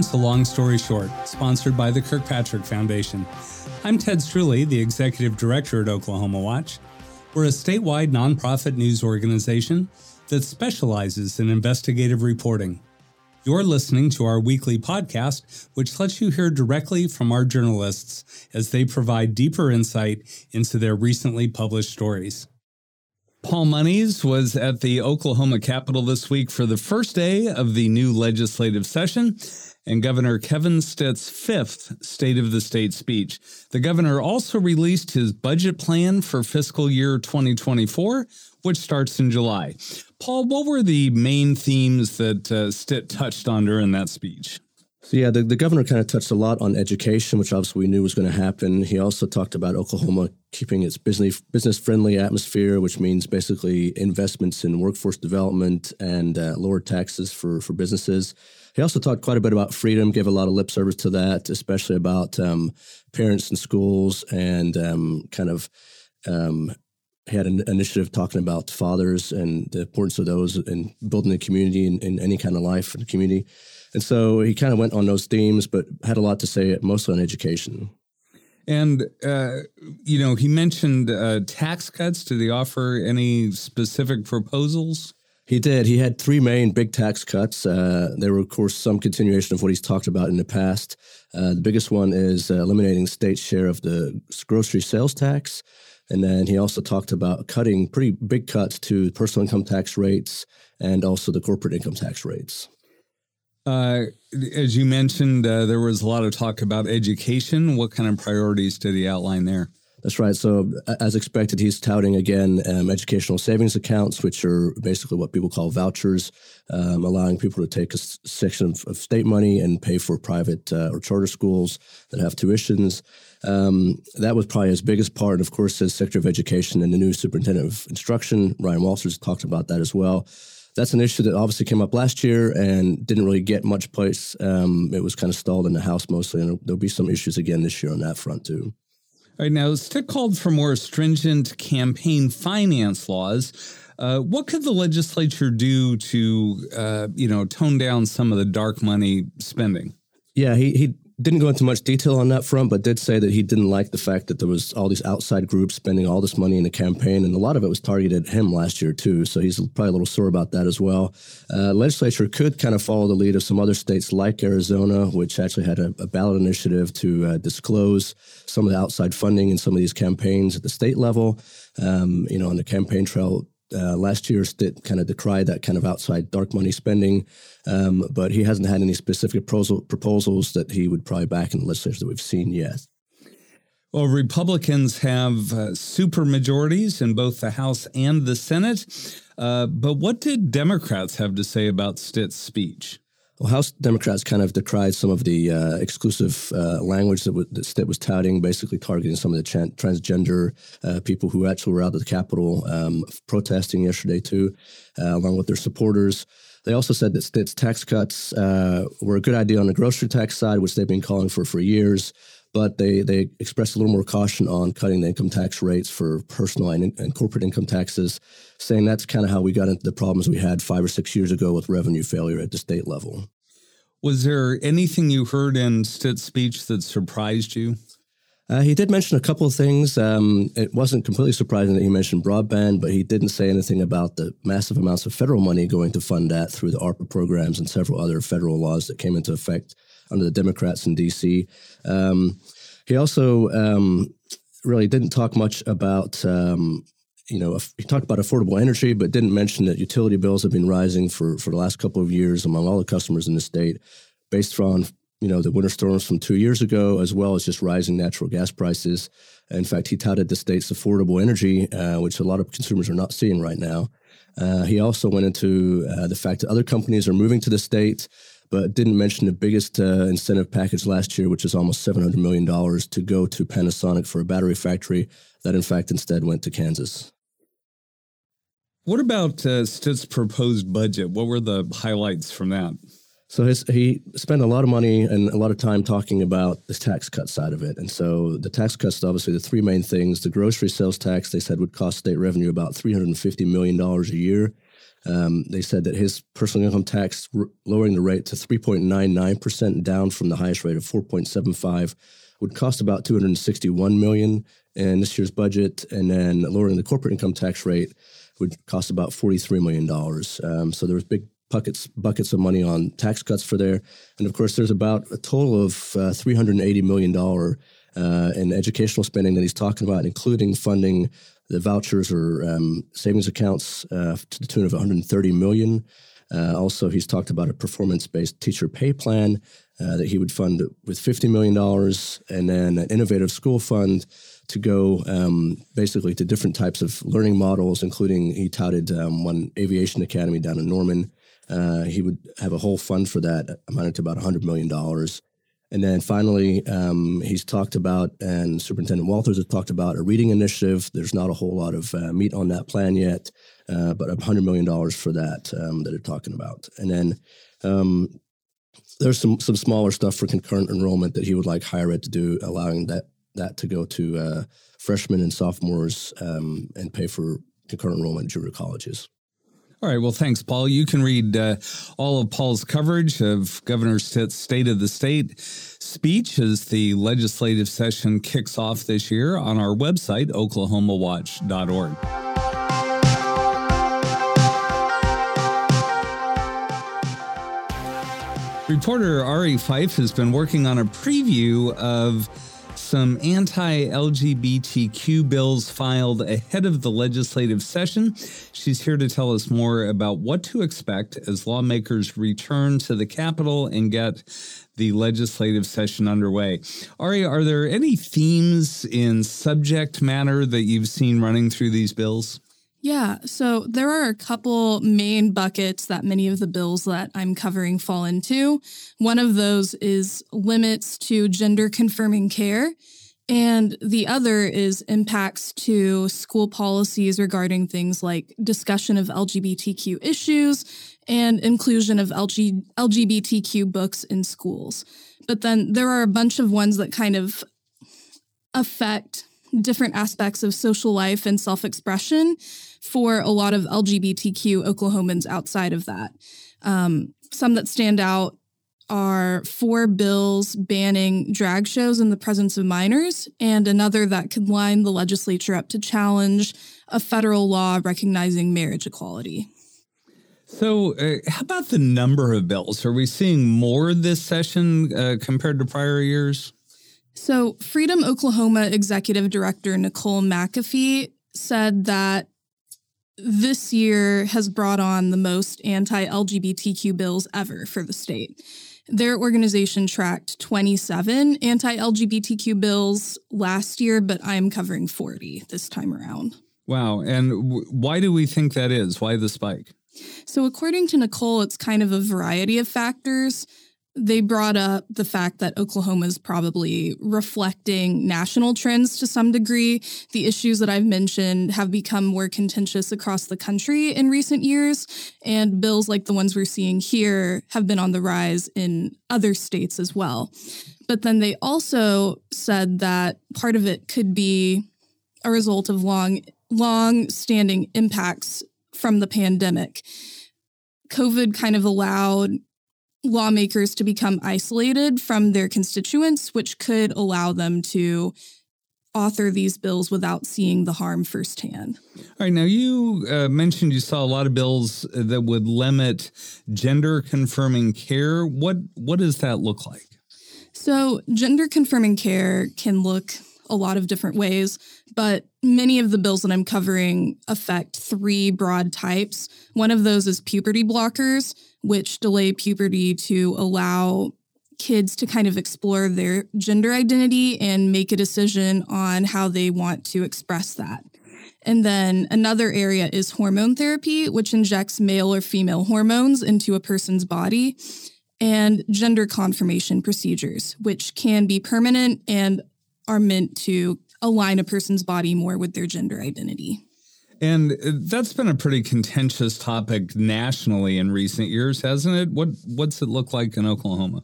Welcome to Long Story Short, sponsored by the Kirkpatrick Foundation. I'm Ted Streuli, the Executive Director at Oklahoma Watch. We're a statewide nonprofit news organization that specializes in investigative reporting. You're listening to our weekly podcast, which lets you hear directly from our journalists as they provide deeper insight into their recently published stories. Paul Monies was at the Oklahoma Capitol this week for the first day of the new legislative session and Governor Kevin Stitt's fifth State of the State speech. The governor also released his budget plan for fiscal year 2024, which starts in July. Paul, what were the main themes that uh, Stitt touched on during that speech? So yeah, the, the governor kind of touched a lot on education, which obviously we knew was going to happen. He also talked about Oklahoma keeping its business business friendly atmosphere, which means basically investments in workforce development and uh, lower taxes for for businesses. He also talked quite a bit about freedom, gave a lot of lip service to that, especially about um, parents and schools and um, kind of. Um, had an initiative talking about fathers and the importance of those in building a community in, in any kind of life in the community. And so he kind of went on those themes, but had a lot to say mostly on education. And, uh, you know, he mentioned uh, tax cuts. Did he offer any specific proposals? He did. He had three main big tax cuts. Uh, there were, of course, some continuation of what he's talked about in the past. Uh, the biggest one is uh, eliminating state share of the grocery sales tax. And then he also talked about cutting pretty big cuts to personal income tax rates and also the corporate income tax rates. Uh, as you mentioned, uh, there was a lot of talk about education. What kind of priorities did he outline there? That's right. So, as expected, he's touting again um, educational savings accounts, which are basically what people call vouchers, um, allowing people to take a section of, of, state money and pay for private uh, or charter schools that have tuitions. Um, that was probably his biggest part. And of course, as Secretary of Education and the new Superintendent of Instruction, Ryan Walters, talked about that as well that's an issue that obviously came up last year and didn't really get much place. Um, it was kind of stalled in the House mostly, and there'll be some issues again this year on that front too. Right, now Stitt called for more stringent campaign finance laws. Uh, what could the legislature do to, uh, you know, tone down some of the dark money spending? Yeah, he he didn't go into much detail on that front, but did say that he didn't like the fact that there was all these outside groups spending all this money in the campaign, and a lot of it was targeted at him last year too. So he's probably a little sore about that as well. Uh, legislature could kind of follow the lead of some other states like Arizona, which actually had a, a ballot initiative to uh, disclose some of the outside funding in some of these campaigns at the state level. Um, you know, on the campaign trail, uh, last year Stitt kind of decry that kind of outside dark money spending, um, but he hasn't had any specific proposal, proposals that he would probably back in the legislature that we've seen yet. Well, Republicans have uh, super majorities in both the House and the Senate. Uh, but what did Democrats have to say about Stitt's speech? Well, House Democrats kind of decried some of the uh, exclusive uh, language that, w- that was touting, basically targeting some of the transgender uh, people who actually were out at the Capitol um, protesting yesterday, too, uh, along with their supporters. They also said that Stitt's tax cuts uh, were a good idea on the grocery tax side, which they've been calling for for years but they, they expressed a little more caution on cutting the income tax rates for personal and, and corporate income taxes, saying that's kind of how we got into the problems we had five or six years ago with revenue failure at the state level. Was there anything you heard in Stitt's speech that surprised you? Uh, he did mention a couple of things. Um, it wasn't completely surprising that he mentioned broadband, but he didn't say anything about the massive amounts of federal money going to fund that through the ARPA programs and several other federal laws that came into effect under the Democrats in D.C. Um, he also um, really didn't talk much about. Um, you know, he talked about affordable energy, but didn't mention that utility bills have been rising for, for the last couple of years among all the customers in the state, based on you know the winter storms from two years ago, as well as just rising natural gas prices. In fact, he touted the state's affordable energy, uh, which a lot of consumers are not seeing right now. Uh, he also went into uh, the fact that other companies are moving to the state but didn't mention the biggest uh, incentive package last year, which is almost $700 million to go to Panasonic for a battery factory that, in fact, instead went to Kansas. What about uh, Stitt's proposed budget? What were the highlights from that? So his, he spent a lot of money and a lot of time talking about the tax cut side of it. And so the tax cuts, obviously, the three main things. The grocery sales tax, they said, would cost state revenue about $350 million a year. Um, they said that his personal income tax r- lowering the rate to 3.99% down from the highest rate of 4.75 would cost about 261 million in this year's budget, and then lowering the corporate income tax rate would cost about 43 million dollars. Um, so there was big buckets buckets of money on tax cuts for there, and of course there's about a total of uh, 380 million dollar uh, in educational spending that he's talking about, including funding the vouchers or um, savings accounts uh, to the tune of 130 million. Uh, also, he's talked about a performance-based teacher pay plan uh, that he would fund with $50 million, and then an innovative school fund to go um, basically to different types of learning models, including he touted um, one aviation academy down in Norman. Uh, he would have a whole fund for that, amounting to about $100 million. And then finally, um, he's talked about, and Superintendent Walters has talked about a reading initiative. There's not a whole lot of uh, meat on that plan yet, uh, but $100 million for that um, that they're talking about. And then um, there's some some smaller stuff for concurrent enrollment that he would like higher ed to do, allowing that that to go to uh, freshmen and sophomores um, and pay for concurrent enrollment at junior colleges. All right. Well, thanks, Paul. You can read uh, all of Paul's coverage of Governor State of the State speech as the legislative session kicks off this year on our website, oklahomawatch.org. Reporter Ari Fife has been working on a preview of some anti LGBTQ bills filed ahead of the legislative session. She's here to tell us more about what to expect as lawmakers return to the Capitol and get the legislative session underway. Ari, are there any themes in subject matter that you've seen running through these bills? Yeah, so there are a couple main buckets that many of the bills that I'm covering fall into. One of those is limits to gender confirming care. And the other is impacts to school policies regarding things like discussion of LGBTQ issues and inclusion of LG, LGBTQ books in schools. But then there are a bunch of ones that kind of affect different aspects of social life and self expression for a lot of LGBTQ Oklahomans outside of that. Um, some that stand out are four bills banning drag shows in the presence of minors, and another that could line the legislature up to challenge a federal law recognizing marriage equality. So, uh, how about the number of bills? Are we seeing more this session uh, compared to prior years? So, Freedom Oklahoma Executive Director Nicole McAfee said that this year has brought on the most anti LGBTQ bills ever for the state. Their organization tracked 27 anti LGBTQ bills last year, but I'm covering 40 this time around. Wow. And w- why do we think that is? Why the spike? So, according to Nicole, it's kind of a variety of factors they brought up the fact that Oklahoma is probably reflecting national trends to some degree. The issues that I've mentioned have become more contentious across the country in recent years, and bills like the ones we're seeing here have been on the rise in other states as well. But then they also said that part of it could be a result of long, long standing impacts from the pandemic. COVID kind of allowed lawmakers to become isolated from their constituents, which could allow them to author these bills without seeing the harm firsthand. All right. Now, you uh, mentioned you saw a lot of bills that would limit gender confirming care. What what does that look like? So, gender confirming care can look a lot of different ways, but many of the bills that I'm covering affect three broad types. One of those is puberty blockers which delay puberty to allow kids to kind of explore their gender identity and make a decision on how they want to express that. And then another area is hormone therapy, which injects male or female hormones into a person's body, and gender confirmation procedures, which can be permanent and are meant to align a person's body more with their gender identity. And that's been a pretty contentious topic nationally in recent years, hasn't it? What what's it look like in Oklahoma?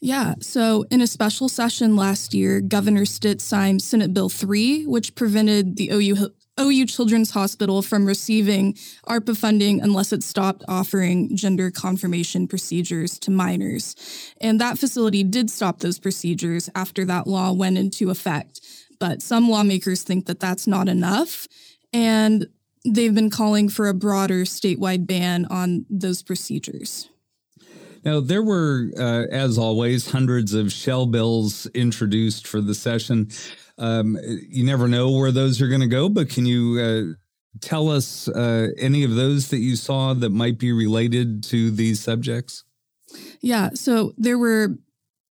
Yeah. So, in a special session last year, Governor Stitt signed Senate Bill 3, which prevented the OU OU Children's Hospital from receiving ARPA funding unless it stopped offering gender confirmation procedures to minors. And that facility did stop those procedures after that law went into effect. But some lawmakers think that that's not enough. And they've been calling for a broader statewide ban on those procedures. Now, there were, uh, as always, hundreds of shell bills introduced for the session. Um, you never know where those are going to go, but can you uh, tell us uh, any of those that you saw that might be related to these subjects? Yeah, so there were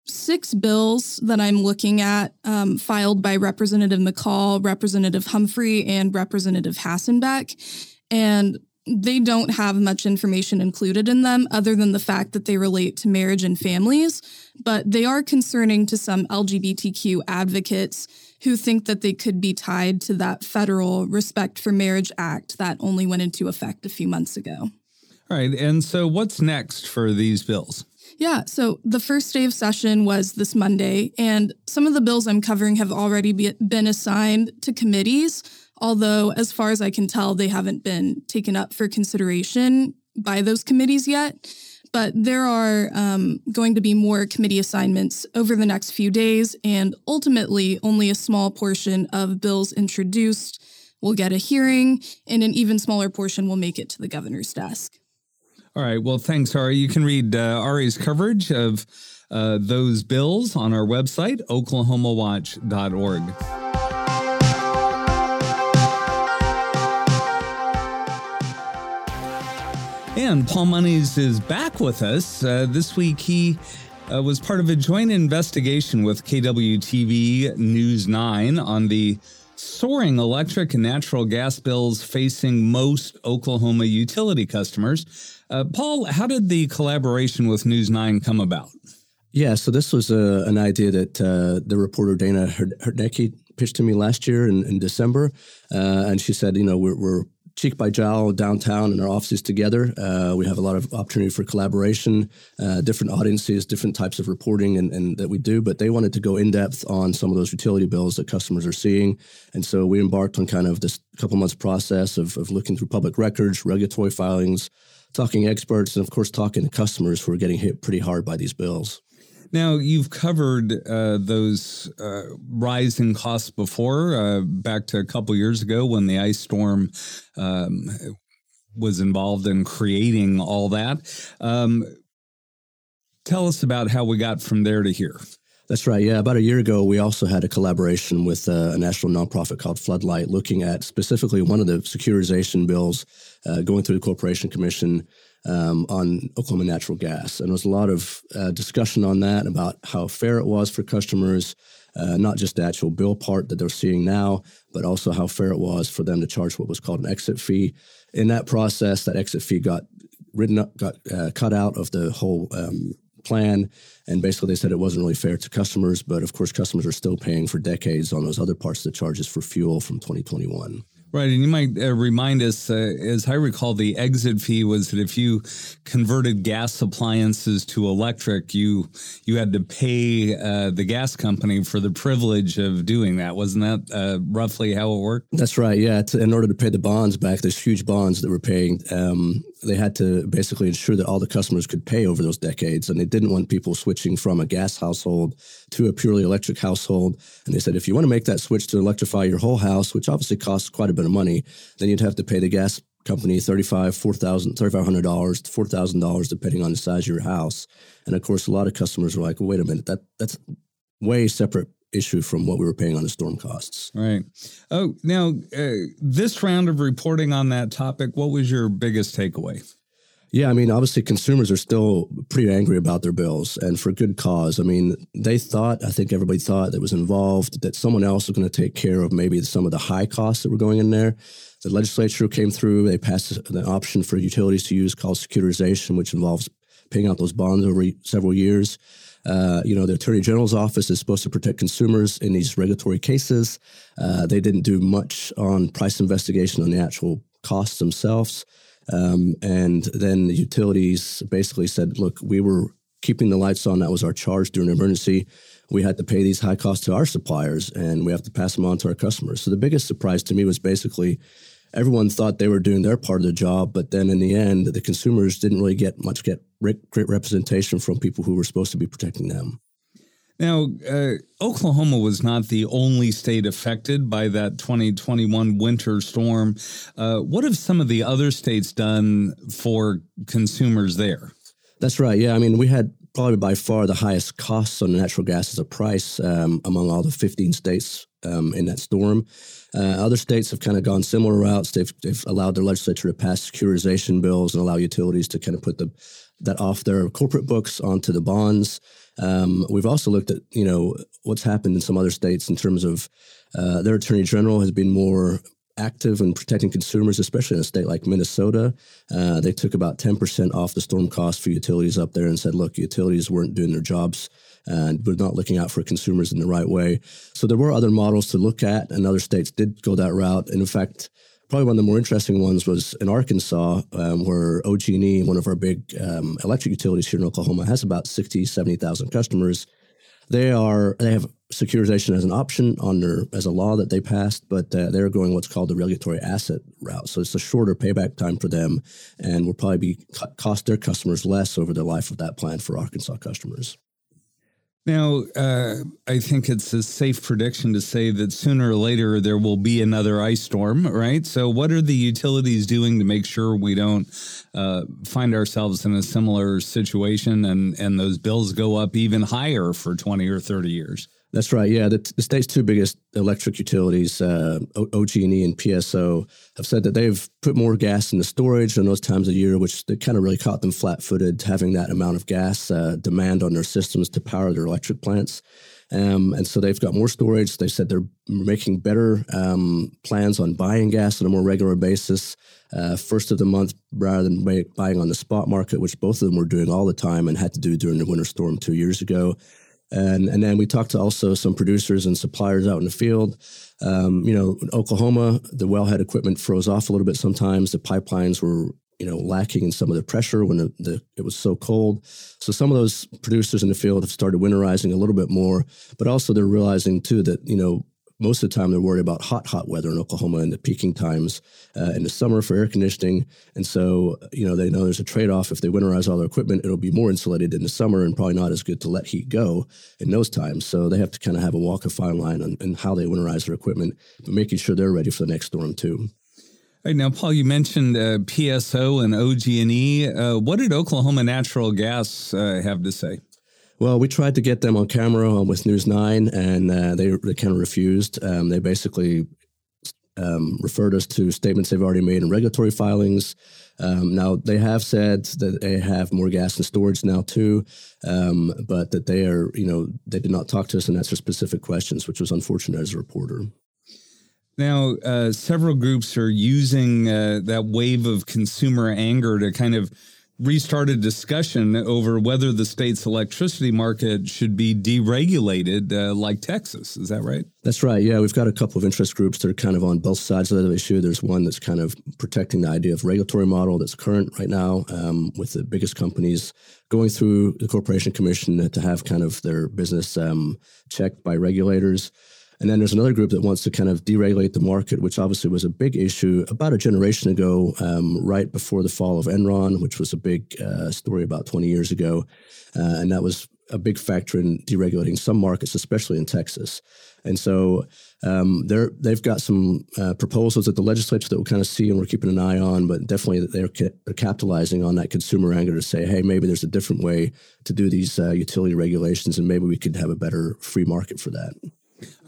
six bills that I'm looking at um, filed by Representative McCall, Representative Humphrey, and Representative Hasenbeck. And they don't have much information included in them other than the fact that they relate to marriage and families, but they are concerning to some LGBTQ advocates who think that they could be tied to that federal Respect for Marriage Act that only went into effect a few months ago. All right. And so what's next for these bills? Yeah, so the first day of session was this Monday, and some of the bills I'm covering have already be, been assigned to committees although, as far as I can tell, they haven't been taken up for consideration by those committees yet. But there are um, going to be more committee assignments over the next few days, and ultimately, only a small portion of bills introduced will get a hearing, and an even smaller portion will make it to the governor's desk. All right. Well, thanks, Ari. You can read uh, Ari's coverage of uh, those bills on our website, oklahomawatch.org. And Paul Monies is back with us. Uh, this week, he uh, was part of a joint investigation with KWTV News 9 on the soaring electric and natural gas bills facing most Oklahoma utility customers. Uh, Paul, how did the collaboration with News 9 come about? Yeah, so this was uh, an idea that uh, the reporter Dana Hertneky pitched to me last year in, in December. Uh, and she said, you know, we're, we're cheek by jowl downtown in our offices together. Uh, we have a lot of opportunity for collaboration, uh, different audiences, different types of reporting and, and, that we do. But they wanted to go in depth on some of those utility bills that customers are seeing, and so we embarked on kind of this couple months process of, of looking through public records, regulatory filings, talking experts, and of course talking to customers who are getting hit pretty hard by these bills. Now, you've covered uh, those uh, rising costs before, uh, back to a couple years ago when the ice storm um, was involved in creating all that. Um, tell us about how we got from there to here. That's right. Yeah. About a year ago, we also had a collaboration with uh, a national nonprofit called Floodlight looking at specifically one of the securitization bills uh, going through the Corporation Commission um, on Oklahoma natural gas. And there was a lot of uh, discussion on that about how fair it was for customers, uh, not just the actual bill part that they're seeing now, but also how fair it was for them to charge what was called an exit fee. In that process, that exit fee got written up, got uh, cut out of the whole um, plan. And basically, they said it wasn't really fair to customers. But of course, customers are still paying for decades on those other parts of the charges for fuel from 2021. Right, and you might uh, remind us, uh, as I recall, the exit fee was that if you converted gas appliances to electric, you you had to pay uh, the gas company for the privilege of doing that. Wasn't that uh, roughly how it worked? That's right. Yeah, in order to pay the bonds back, there's huge bonds that were paying. Um, they had to basically ensure that all the customers could pay over those decades, and they didn't want people switching from a gas household to a purely electric household. And they said if you want to make that switch to electrify your whole house, which obviously costs quite a bit of money, then you'd have to pay the gas company $35, $4,000, $3,500, $4,000, depending on the size of your house. And of course, a lot of customers were like, well, wait a minute, that that's way separate issue from what we were paying on the storm costs. Right. Oh, now, uh, this round of reporting on that topic, what was your biggest takeaway? Yeah, I mean, obviously, consumers are still pretty angry about their bills and for good cause. I mean, they thought, I think everybody thought that was involved, that someone else was going to take care of maybe some of the high costs that were going in there. The legislature came through, they passed an option for utilities to use called securitization, which involves paying out those bonds over several years. Uh, you know, the Attorney General's office is supposed to protect consumers in these regulatory cases. Uh, they didn't do much on price investigation on the actual costs themselves. Um, and then the utilities basically said, look, we were keeping the lights on. That was our charge during an emergency. We had to pay these high costs to our suppliers, and we have to pass them on to our customers. So the biggest surprise to me was basically everyone thought they were doing their part of the job, but then in the end, the consumers didn't really get much get great representation from people who were supposed to be protecting them. Now, uh, Oklahoma was not the only state affected by that 2021 winter storm. Uh, what have some of the other states done for consumers there? That's right. Yeah. I mean, we had probably by far the highest costs on natural gas as a price um, among all the 15 states um, in that storm. Uh, other states have kind of gone similar routes. They've, they've allowed their legislature to pass securitization bills and allow utilities to kind of put the, that off their corporate books onto the bonds. Um, we've also looked at you know what's happened in some other states in terms of uh, their attorney general has been more active in protecting consumers, especially in a state like Minnesota. Uh, they took about 10% off the storm cost for utilities up there and said, look, utilities weren't doing their jobs and we're not looking out for consumers in the right way. So there were other models to look at, and other states did go that route. And in fact, probably one of the more interesting ones was in Arkansas, um, where OG&E, one of our big um, electric utilities here in Oklahoma, has about 60, 70,000 customers. They are they have securitization as an option on their as a law that they passed, but uh, they're going what's called the regulatory asset route. So it's a shorter payback time for them, and will probably be cost their customers less over the life of that plan for Arkansas customers. Now, uh, I think it's a safe prediction to say that sooner or later there will be another ice storm, right? So, what are the utilities doing to make sure we don't uh, find ourselves in a similar situation and, and those bills go up even higher for 20 or 30 years? That's right. Yeah, the, the state's two biggest electric utilities, uh, OG&E and PSO, have said that they've put more gas in the storage in those times of year, which they kind of really caught them flat-footed, having that amount of gas uh, demand on their systems to power their electric plants. Um, and so they've got more storage. They said they're making better um, plans on buying gas on a more regular basis, uh, first of the month rather than buying on the spot market, which both of them were doing all the time and had to do during the winter storm two years ago. And, and then we talked to also some producers and suppliers out in the field. Um, you know, Oklahoma, the wellhead equipment froze off a little bit sometimes. The pipelines were, you know, lacking in some of the pressure when the, the, it was so cold. So some of those producers in the field have started winterizing a little bit more, but also they're realizing too that, you know, most of the time they're worried about hot, hot weather in Oklahoma in the peaking times uh, in the summer for air conditioning. And so, you know, they know there's a trade off. If they winterize all their equipment, it'll be more insulated in the summer and probably not as good to let heat go in those times. So they have to kind of have a walk a fine line on, on how they winterize their equipment, but making sure they're ready for the next storm too. All right, now, Paul, you mentioned uh, PSO and OG&E. Uh, what did Oklahoma Natural Gas uh, have to say? Well, we tried to get them on camera with News Nine, and uh, they, they kind of refused. Um, they basically um, referred us to statements they've already made in regulatory filings. Um, now, they have said that they have more gas in storage now too, um, but that they are, you know, they did not talk to us and answer specific questions, which was unfortunate as a reporter. Now, uh, several groups are using uh, that wave of consumer anger to kind of restart a discussion over whether the state's electricity market should be deregulated uh, like Texas. Is that right? That's right. Yeah, we've got a couple of interest groups that are kind of on both sides of the issue. There's one that's kind of protecting the idea of regulatory model that's current right now um, with the biggest companies going through the Corporation Commission to have kind of their business um, checked by regulators. And then there's another group that wants to kind of deregulate the market, which obviously was a big issue about a generation ago, um, right before the fall of Enron, which was a big uh, story about 20 years ago. Uh, and that was a big factor in deregulating some markets, especially in Texas. And so um, they're, they've got some uh, proposals at the legislature that we'll kind of see and we're keeping an eye on, but definitely they're, ca- they're capitalizing on that consumer anger to say, hey, maybe there's a different way to do these uh, utility regulations and maybe we could have a better free market for that.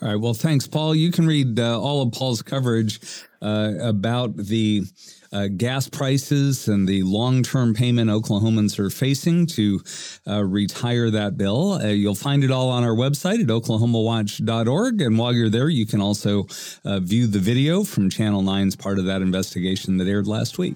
All right. Well, thanks, Paul. You can read uh, all of Paul's coverage uh, about the uh, gas prices and the long term payment Oklahomans are facing to uh, retire that bill. Uh, you'll find it all on our website at oklahomawatch.org. And while you're there, you can also uh, view the video from Channel 9's part of that investigation that aired last week.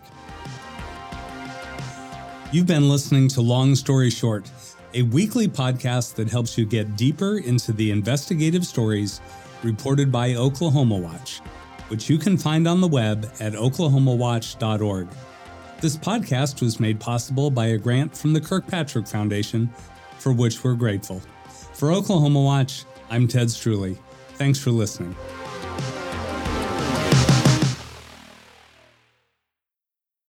You've been listening to Long Story Short a weekly podcast that helps you get deeper into the investigative stories reported by Oklahoma Watch, which you can find on the web at oklahomawatch.org. This podcast was made possible by a grant from the Kirkpatrick Foundation, for which we're grateful. For Oklahoma Watch, I'm Ted Streuli. Thanks for listening.